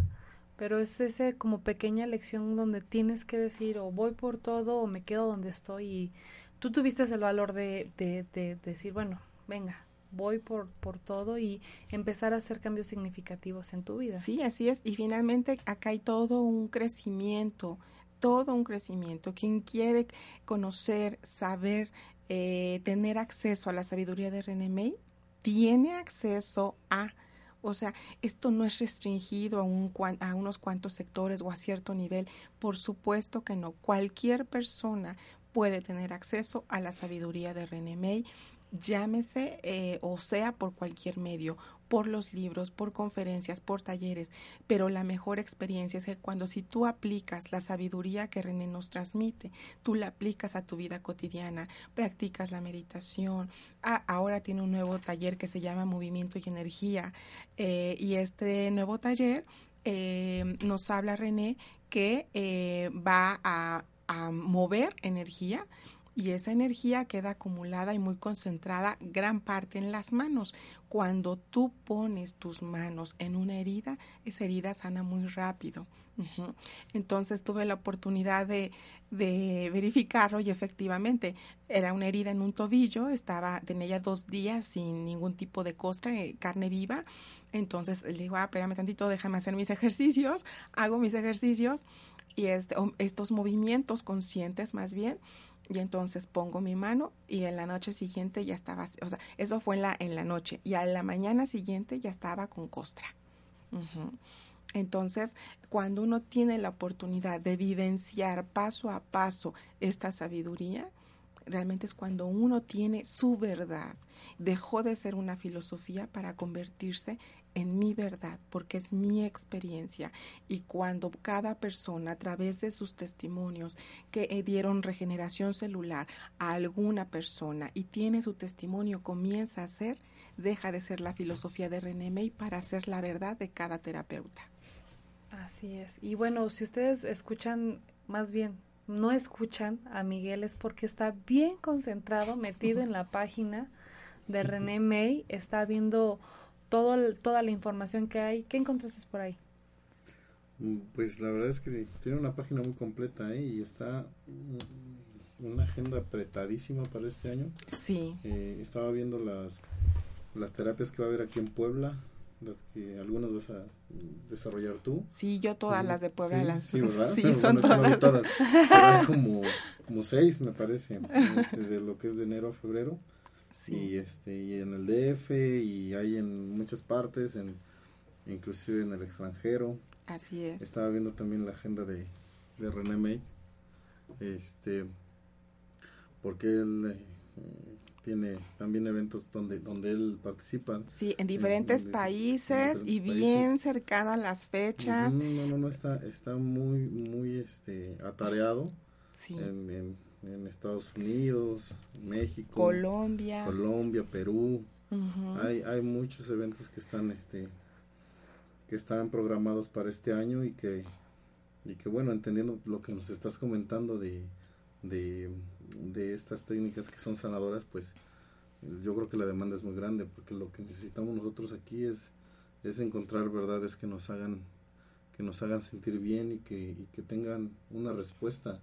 S2: pero es ese como pequeña lección donde tienes que decir o voy por todo o me quedo donde estoy y tú tuviste el valor de, de, de decir, bueno, venga, voy por, por todo y empezar a hacer cambios significativos en tu vida.
S4: Sí, así es. Y finalmente acá hay todo un crecimiento todo un crecimiento. Quien quiere conocer, saber, eh, tener acceso a la sabiduría de René May, tiene acceso a o sea, esto no es restringido a, un, a, unos cuantos sectores o a cierto nivel. Por supuesto que no. Cualquier persona puede tener acceso a la sabiduría de René May llámese eh, o sea por cualquier medio, por los libros, por conferencias, por talleres, pero la mejor experiencia es que cuando si tú aplicas la sabiduría que René nos transmite, tú la aplicas a tu vida cotidiana, practicas la meditación, ah, ahora tiene un nuevo taller que se llama Movimiento y Energía eh, y este nuevo taller eh, nos habla René que va a, a mover energía, y esa energía queda acumulada y muy concentrada gran parte en las manos. Cuando tú pones tus manos en una herida, esa herida sana muy rápido. Entonces tuve la oportunidad de, verificarlo y efectivamente era una herida en un tobillo, estaba, tenía ya dos días sin ningún tipo de costra, eh, carne viva. Entonces le digo, ah, espérame tantito, déjame hacer mis ejercicios, hago mis ejercicios y este, estos movimientos conscientes más bien y entonces pongo mi mano y en la noche siguiente ya estaba, o sea, eso fue en la, en la noche y a la mañana siguiente ya estaba con costra. Entonces, cuando uno tiene la oportunidad de vivenciar paso a paso esta sabiduría, realmente es cuando uno tiene su verdad. Dejó de ser una filosofía para convertirse en mi verdad, porque es mi experiencia. Y cuando cada persona, a través de sus testimonios que dieron regeneración celular a alguna persona y tiene su testimonio, comienza a ser, deja de ser la filosofía de René May para ser la verdad de cada terapeuta.
S2: Así es. Y bueno, si ustedes escuchan, más bien, no escuchan a Miguel es porque está bien concentrado, metido en la página de René May, está viendo todo, toda la información que hay. ¿Qué encontraste por ahí?
S3: Mm, pues la verdad es que tiene una página muy completa ¿eh? y está una agenda apretadísima para este año.
S4: Sí.
S3: Eh, estaba viendo las, las terapias que va a haber aquí en Puebla, las que algunas vas a desarrollar tú.
S4: Sí, yo todas las de Puebla las
S3: sí, ¿verdad? sí son todas. hay como, como seis, me parece, este, de lo que es de enero a febrero. Sí. Y, este, y en el DF y hay en muchas partes, en, inclusive en el extranjero.
S4: Así es.
S3: Estaba viendo también la agenda de, de René May. Este, porque él eh, tiene también eventos donde donde él participa.
S4: Sí, en diferentes países y bien cercanas las fechas.
S3: No, no, no, está está muy muy este atareado.
S4: Sí.
S3: En, en Estados Unidos, México,
S4: Colombia,
S3: Colombia, Perú. hay, hay muchos eventos que están este que están programados para este año y que y que bueno, entendiendo lo que nos estás comentando de, de, de estas técnicas que son sanadoras, pues yo creo que la demanda es muy grande porque lo que necesitamos nosotros aquí es, es encontrar verdades que nos hagan que nos hagan sentir bien y que, y que tengan una respuesta.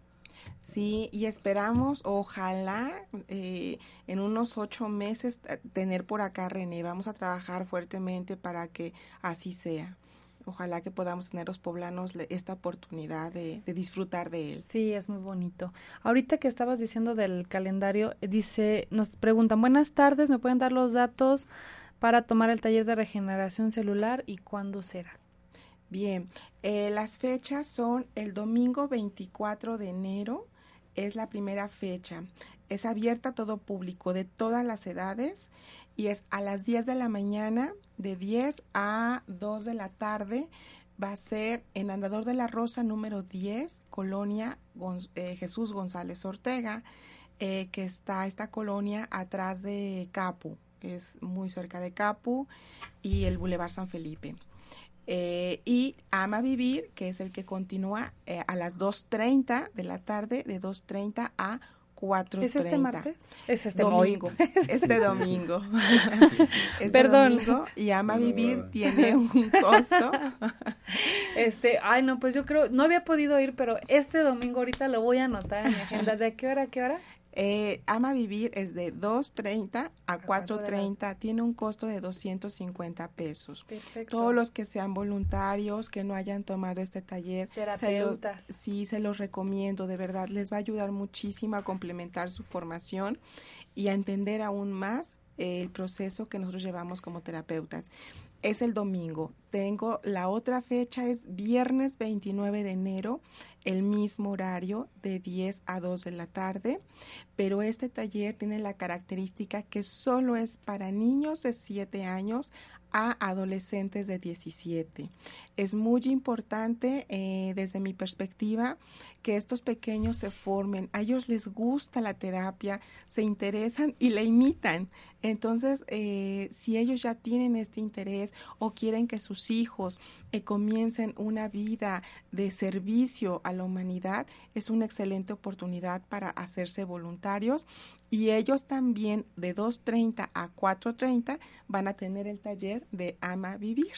S4: Sí, y esperamos, ojalá, eh, en unos ocho meses eh, tener por acá René. Vamos a trabajar fuertemente para que así sea. Ojalá que podamos tener los poblanos esta oportunidad de, de, disfrutar de él.
S2: Sí, es muy bonito. Ahorita que estabas diciendo del calendario, dice, nos preguntan, buenas tardes, ¿me pueden dar los datos para tomar el taller de regeneración celular y cuándo será?
S4: Bien, eh, las fechas son el domingo 24 de enero, es la primera fecha. Es abierta a todo público de todas las edades y es a las 10 de la mañana, de 10 a 2 de la tarde. Va a ser en Andador de la Rosa número 10, Colonia eh, Jesús González Ortega, eh, que está esta colonia atrás de Capu, es muy cerca de Capu y el Boulevard San Felipe. Eh, y Ama Vivir, que es el que continúa a las 2.30 de la tarde, de 2.30 a 4.30.
S2: ¿Es este martes?
S4: Es este domingo. este domingo. este
S2: Perdón.
S4: Domingo, y Ama Vivir tiene un costo.
S2: este, ay, no, pues yo creo, no había podido ir, pero este domingo ahorita lo voy a anotar en mi agenda. ¿De qué hora a qué hora?
S4: Eh, Ama Vivir es de 2.30 a 4.30, tiene un costo de 250 pesos.
S2: Perfecto.
S4: Todos los que sean voluntarios, que no hayan tomado este taller,
S2: terapeutas.
S4: Se lo, sí, se los recomiendo, de verdad, les va a ayudar muchísimo a complementar su formación y a entender aún más el proceso que nosotros llevamos como terapeutas es el domingo. Tengo la otra fecha es viernes 29 de enero, el mismo horario de 10 a 2 de la tarde, pero este taller tiene la característica que solo es para niños de 7 años a adolescentes de 17. Es muy importante eh, desde mi perspectiva que estos pequeños se formen. A ellos les gusta la terapia, se interesan y la imitan. Entonces, eh, si ellos ya tienen este interés o quieren que sus hijos eh, comiencen una vida de servicio a la humanidad, es una excelente oportunidad para hacerse voluntarios y ellos también de 2.30 a 4.30 van a tener el taller de Ama Vivir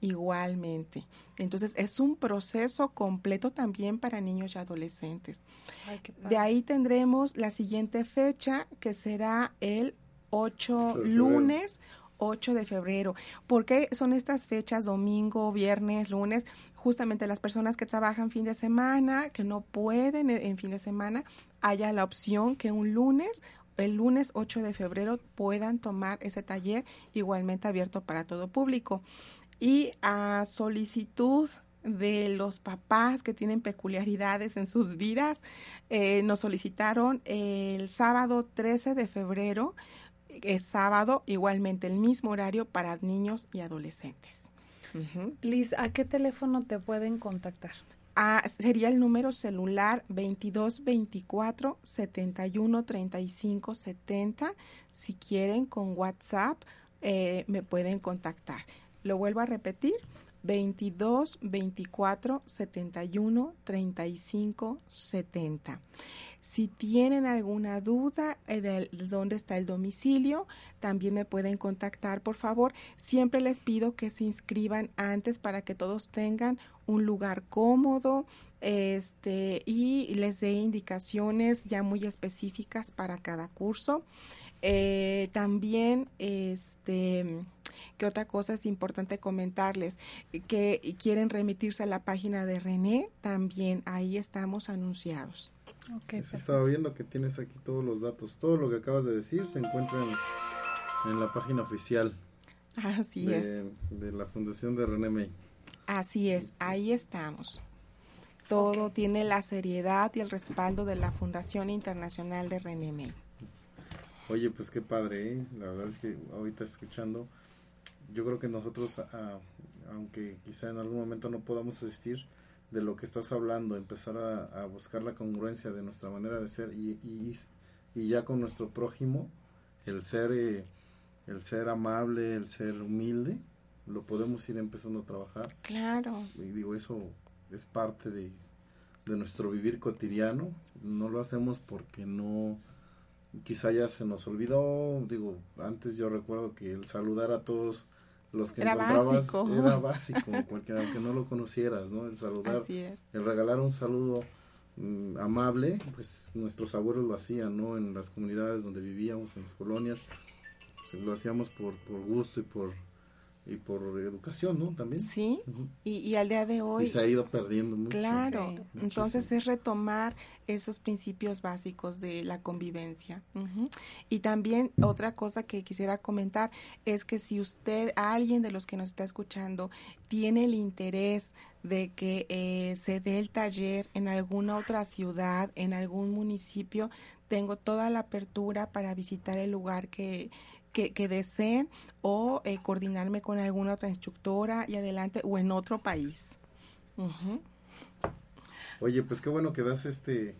S4: igualmente. Entonces es un proceso completo también para niños y adolescentes.
S2: Ay,
S4: de ahí tendremos la siguiente fecha que será el 8 lunes 8 de febrero. ¿Por qué son estas fechas domingo, viernes, lunes? Justamente las personas que trabajan fin de semana, que no pueden en fin de semana, haya la opción que un lunes el lunes 8 de febrero puedan tomar ese taller igualmente abierto para todo público. Y a solicitud de los papás que tienen peculiaridades en sus vidas, eh, nos solicitaron el sábado 13 de febrero es sábado, igualmente el mismo horario para niños y adolescentes.
S2: Liz, ¿a qué teléfono te pueden contactar?
S4: Ah, sería el número celular 2224 71 35 70. Si quieren con WhatsApp, eh, me pueden contactar. Lo vuelvo a repetir, 22 24 71 35 70. Si tienen alguna duda eh, de dónde está el domicilio, también me pueden contactar, por favor. Siempre les pido que se inscriban antes para que todos tengan un lugar cómodo este, y les dé indicaciones ya muy específicas para cada curso. Eh, también, este, que otra cosa es importante comentarles, que quieren remitirse a la página de René, también ahí estamos anunciados.
S2: Okay,
S3: Eso estaba viendo que tienes aquí todos los datos. Todo lo que acabas de decir se encuentra en, en la página oficial.
S4: Así
S3: de,
S4: es.
S3: De la Fundación de René May.
S4: Así es, ahí estamos. Todo okay. tiene la seriedad y el respaldo de la Fundación Internacional de René May.
S3: Oye, pues qué padre, ¿eh? la verdad es que ahorita escuchando, yo creo que nosotros, ah, aunque quizá en algún momento no podamos asistir, de lo que estás hablando, empezar a, buscar la congruencia de nuestra manera de ser y, y, ya con nuestro prójimo, el ser, eh, el ser amable, el ser humilde, lo podemos ir empezando a trabajar.
S4: Claro.
S3: Y digo, eso es parte de, de nuestro vivir cotidiano. No lo hacemos porque no, quizá ya se nos olvidó. Digo, antes yo recuerdo que el saludar a todos los que era básico. era básico, cualquiera, aunque no lo conocieras, ¿no? El saludar, el regalar un saludo mm, amable, pues nuestros abuelos lo hacían, ¿no? En las comunidades donde vivíamos, en las colonias, pues, lo hacíamos por, por gusto y por y por educación, ¿no? También.
S4: Sí, y, y, al día de hoy...
S3: Y se ha ido perdiendo mucho.
S4: Claro, entonces es retomar esos principios básicos de la convivencia. Y también otra cosa que quisiera comentar es que si usted, alguien de los que nos está escuchando, tiene el interés de que eh, se dé el taller en alguna otra ciudad, en algún municipio, tengo toda la apertura para visitar el lugar que, que, deseen o eh, coordinarme con alguna otra instructora y adelante o en otro país.
S3: Oye, pues qué bueno que das este,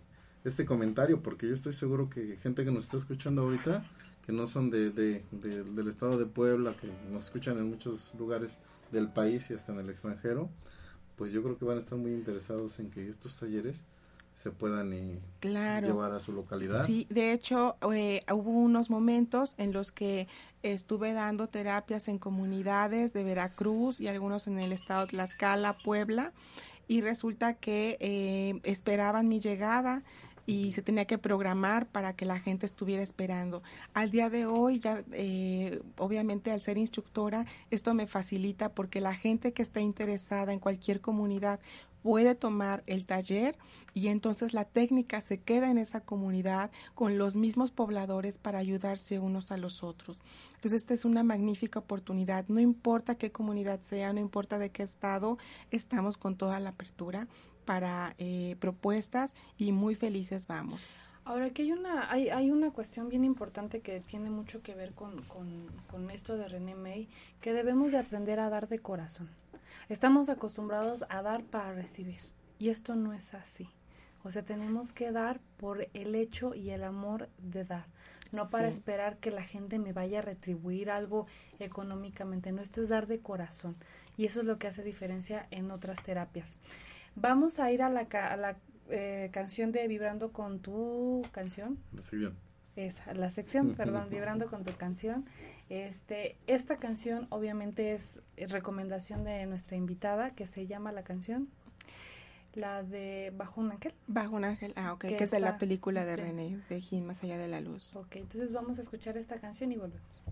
S3: este comentario porque yo estoy seguro que gente que nos está escuchando ahorita, que no son de, del estado de Puebla, que nos escuchan en muchos lugares del país y hasta en el extranjero, pues yo creo que van a estar muy interesados en que estos talleres se puedan eh, llevar a su localidad.
S4: Sí, de hecho eh, hubo unos momentos en los que estuve dando terapias en comunidades de Veracruz y algunos en el estado de Tlaxcala, Puebla, y resulta que eh, esperaban mi llegada y se tenía que programar para que la gente estuviera esperando. Al día de hoy, ya eh, obviamente al ser instructora, esto me facilita porque la gente que está interesada en cualquier comunidad puede tomar el taller y entonces la técnica se queda en esa comunidad con los mismos pobladores para ayudarse unos a los otros. Entonces esta es una magnífica oportunidad. No importa qué comunidad sea, no importa de qué estado, estamos con toda la apertura para eh, propuestas y muy felices vamos.
S2: Ahora que hay una, hay, hay una cuestión bien importante que tiene mucho que ver con, con, con esto de René May, que debemos de aprender a dar de corazón. Estamos acostumbrados a dar para recibir y esto no es así. O sea, tenemos que dar por el hecho y el amor de dar, no para esperar que la gente me vaya a retribuir algo económicamente. No, esto es dar de corazón y eso es lo que hace diferencia en otras terapias. Vamos a ir a la, a la eh, canción de Vibrando con tu canción.
S3: La sección.
S2: Esa, la sección, perdón, Vibrando con tu canción. Este, esta canción obviamente es recomendación de nuestra invitada que se llama la canción la de Bajo un ángel.
S4: Bajo un ángel, ah, ok, que, es de la película de René, de Jim, Más allá de la luz.
S2: Ok, entonces vamos a escuchar esta canción y volvemos.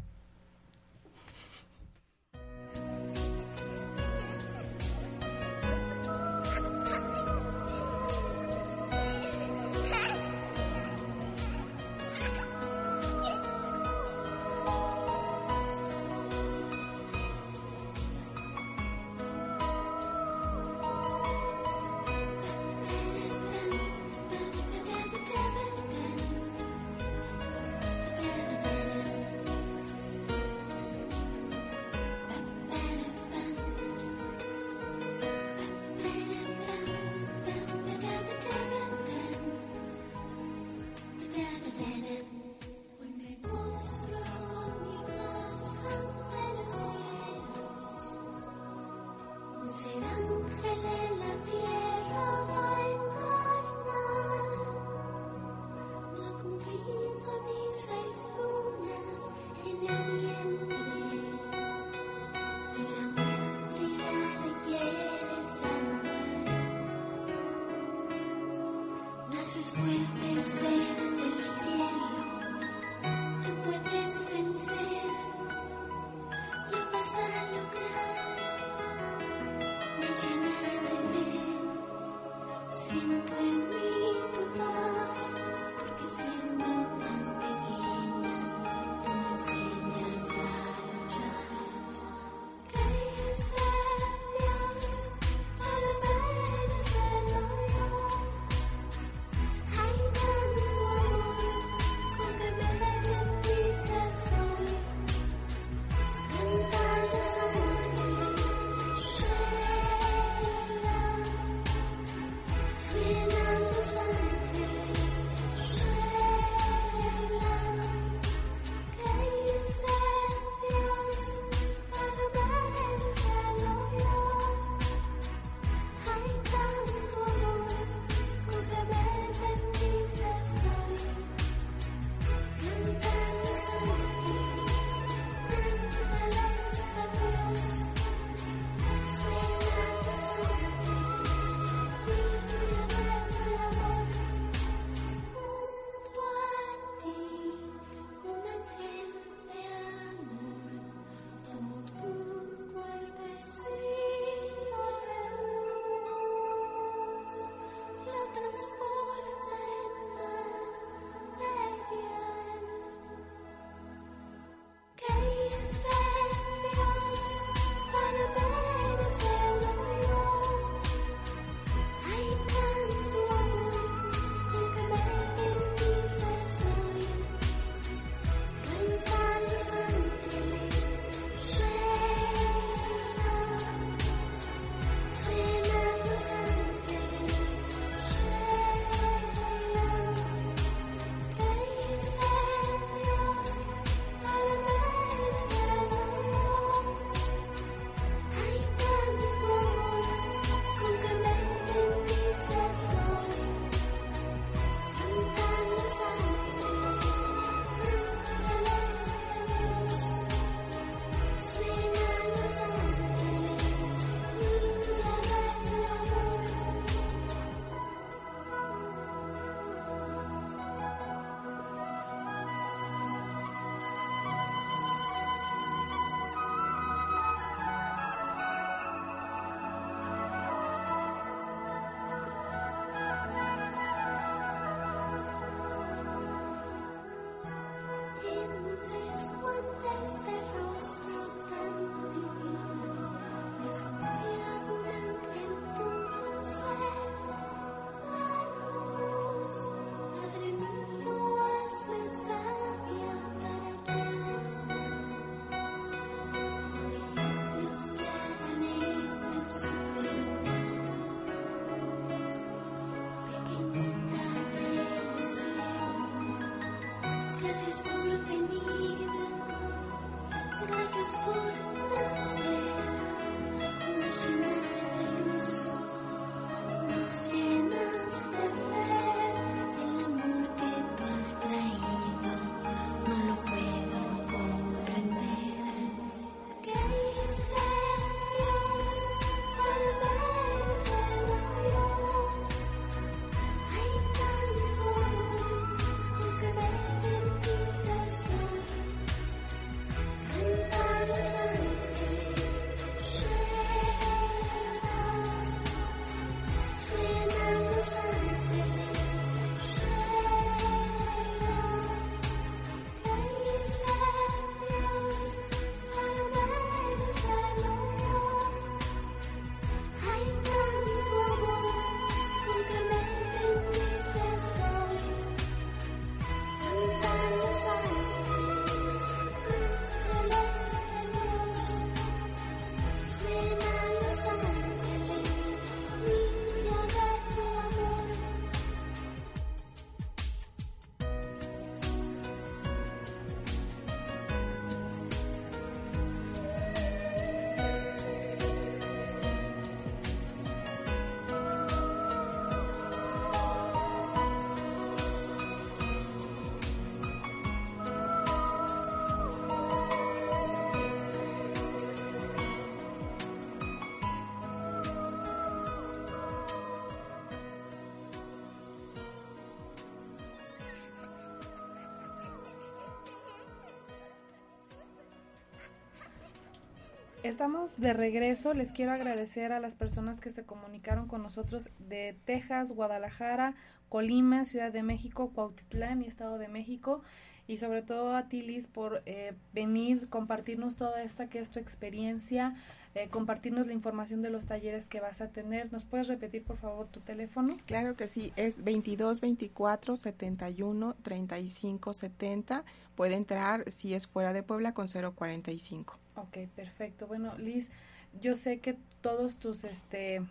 S2: Estamos de regreso. Les quiero agradecer a las personas que se comunicaron con nosotros de Texas, Guadalajara, Colima, Ciudad de México, Cuautitlán y Estado de México. Y sobre todo a ti, Liz, por eh, venir, compartirnos toda esta que es tu experiencia, eh, compartirnos la información de los talleres que vas a tener. ¿Nos puedes repetir, por favor, tu teléfono?
S4: Claro que sí, es 22 24 71 35 70. Puede entrar si es fuera de Puebla con 045.
S2: Ok, perfecto. Bueno, Liz, yo sé que todos tus este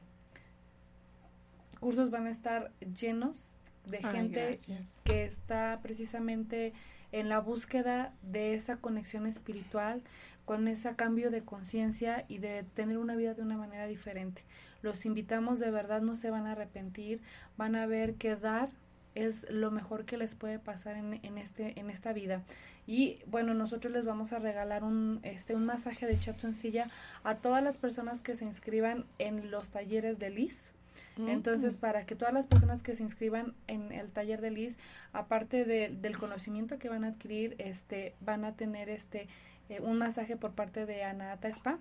S2: cursos van a estar llenos de gente que está precisamente en la búsqueda de esa conexión espiritual, con ese cambio de conciencia y de tener una vida de una manera diferente. Los invitamos de verdad, no se van a arrepentir, van a ver que dar es lo mejor que les puede pasar en, en, este, en esta vida. Y bueno, nosotros les vamos a regalar un, este, un masaje de chato en silla a todas las personas que se inscriban en los talleres de Liz. Entonces, para que todas las personas que se inscriban en el taller de Liz, aparte del conocimiento que van a adquirir, este, van a tener este, eh, un masaje por parte de Anata Spa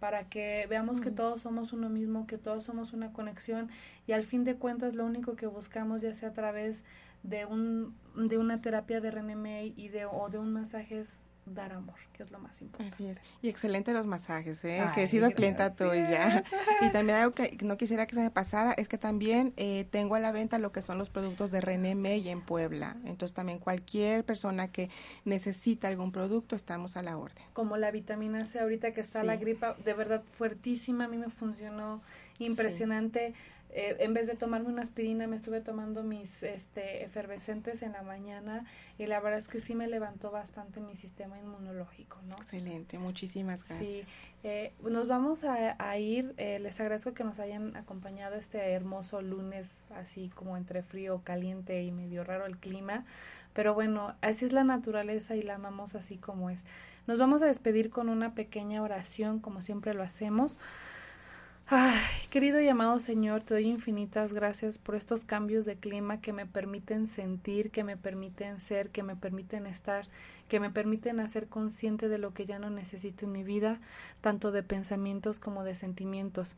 S2: para que veamos que todos somos uno mismo, que todos somos una conexión y al fin de cuentas lo único que buscamos ya sea a través de un de una terapia de René y de o de un masaje es dar amor, que es lo más importante.
S4: Así es. Y excelente los masajes, ¿eh? que he sido clienta tuya. Y también algo que no quisiera que se me pasara es que también eh, tengo a la venta lo que son los productos de René May en Puebla. Entonces también cualquier persona que necesita algún producto, estamos a la orden.
S2: Como la vitamina C ahorita que está la gripa, de verdad fuertísima, a mí me funcionó impresionante. Eh, en vez de tomarme una aspirina me estuve tomando mis este, efervescentes en la mañana y la verdad es que sí me levantó bastante mi sistema inmunológico, ¿no?
S4: Excelente, muchísimas gracias.
S2: Sí, eh, nos vamos a, ir, eh, les agradezco que nos hayan acompañado este hermoso lunes, así como entre frío, caliente y medio raro el clima, pero bueno, así es la naturaleza y la amamos así como es. Nos vamos a despedir con una pequeña oración, como siempre lo hacemos. Ay, querido y amado Señor, te doy infinitas gracias por estos cambios de clima que me permiten sentir, que me permiten ser, que me permiten estar, que me permiten hacer consciente de lo que ya no necesito en mi vida, tanto de pensamientos como de sentimientos.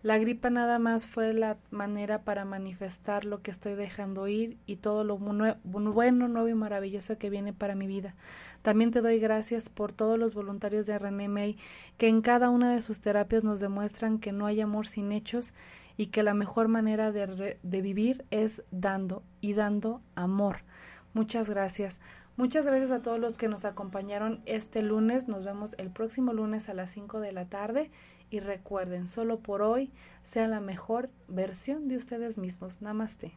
S2: La gripa nada más fue la manera para manifestar lo que estoy dejando ir y todo lo bueno, nuevo y maravilloso que viene para mi vida. También te doy gracias por todos los voluntarios de René May que en cada una de sus terapias nos demuestran que no hay amor sin hechos y que la mejor manera de, de vivir es dando y dando amor. Muchas gracias. Muchas gracias a todos los que nos acompañaron este lunes. Nos vemos el próximo lunes a las 5 de la tarde y recuerden, solo por hoy, sea la mejor versión de ustedes mismos. Namaste.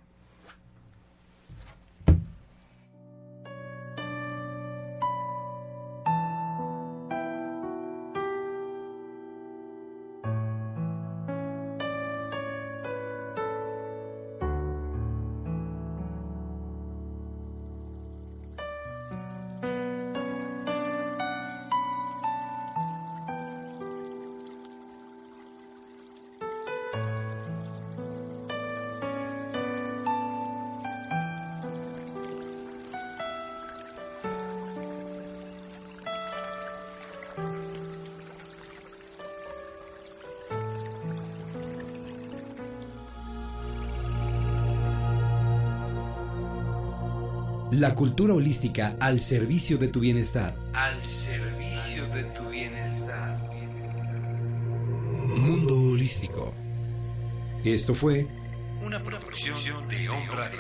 S1: La cultura holística al servicio de tu bienestar.
S8: Al servicio de tu bienestar.
S1: Mundo holístico. Esto fue
S8: una producción de Home Radio.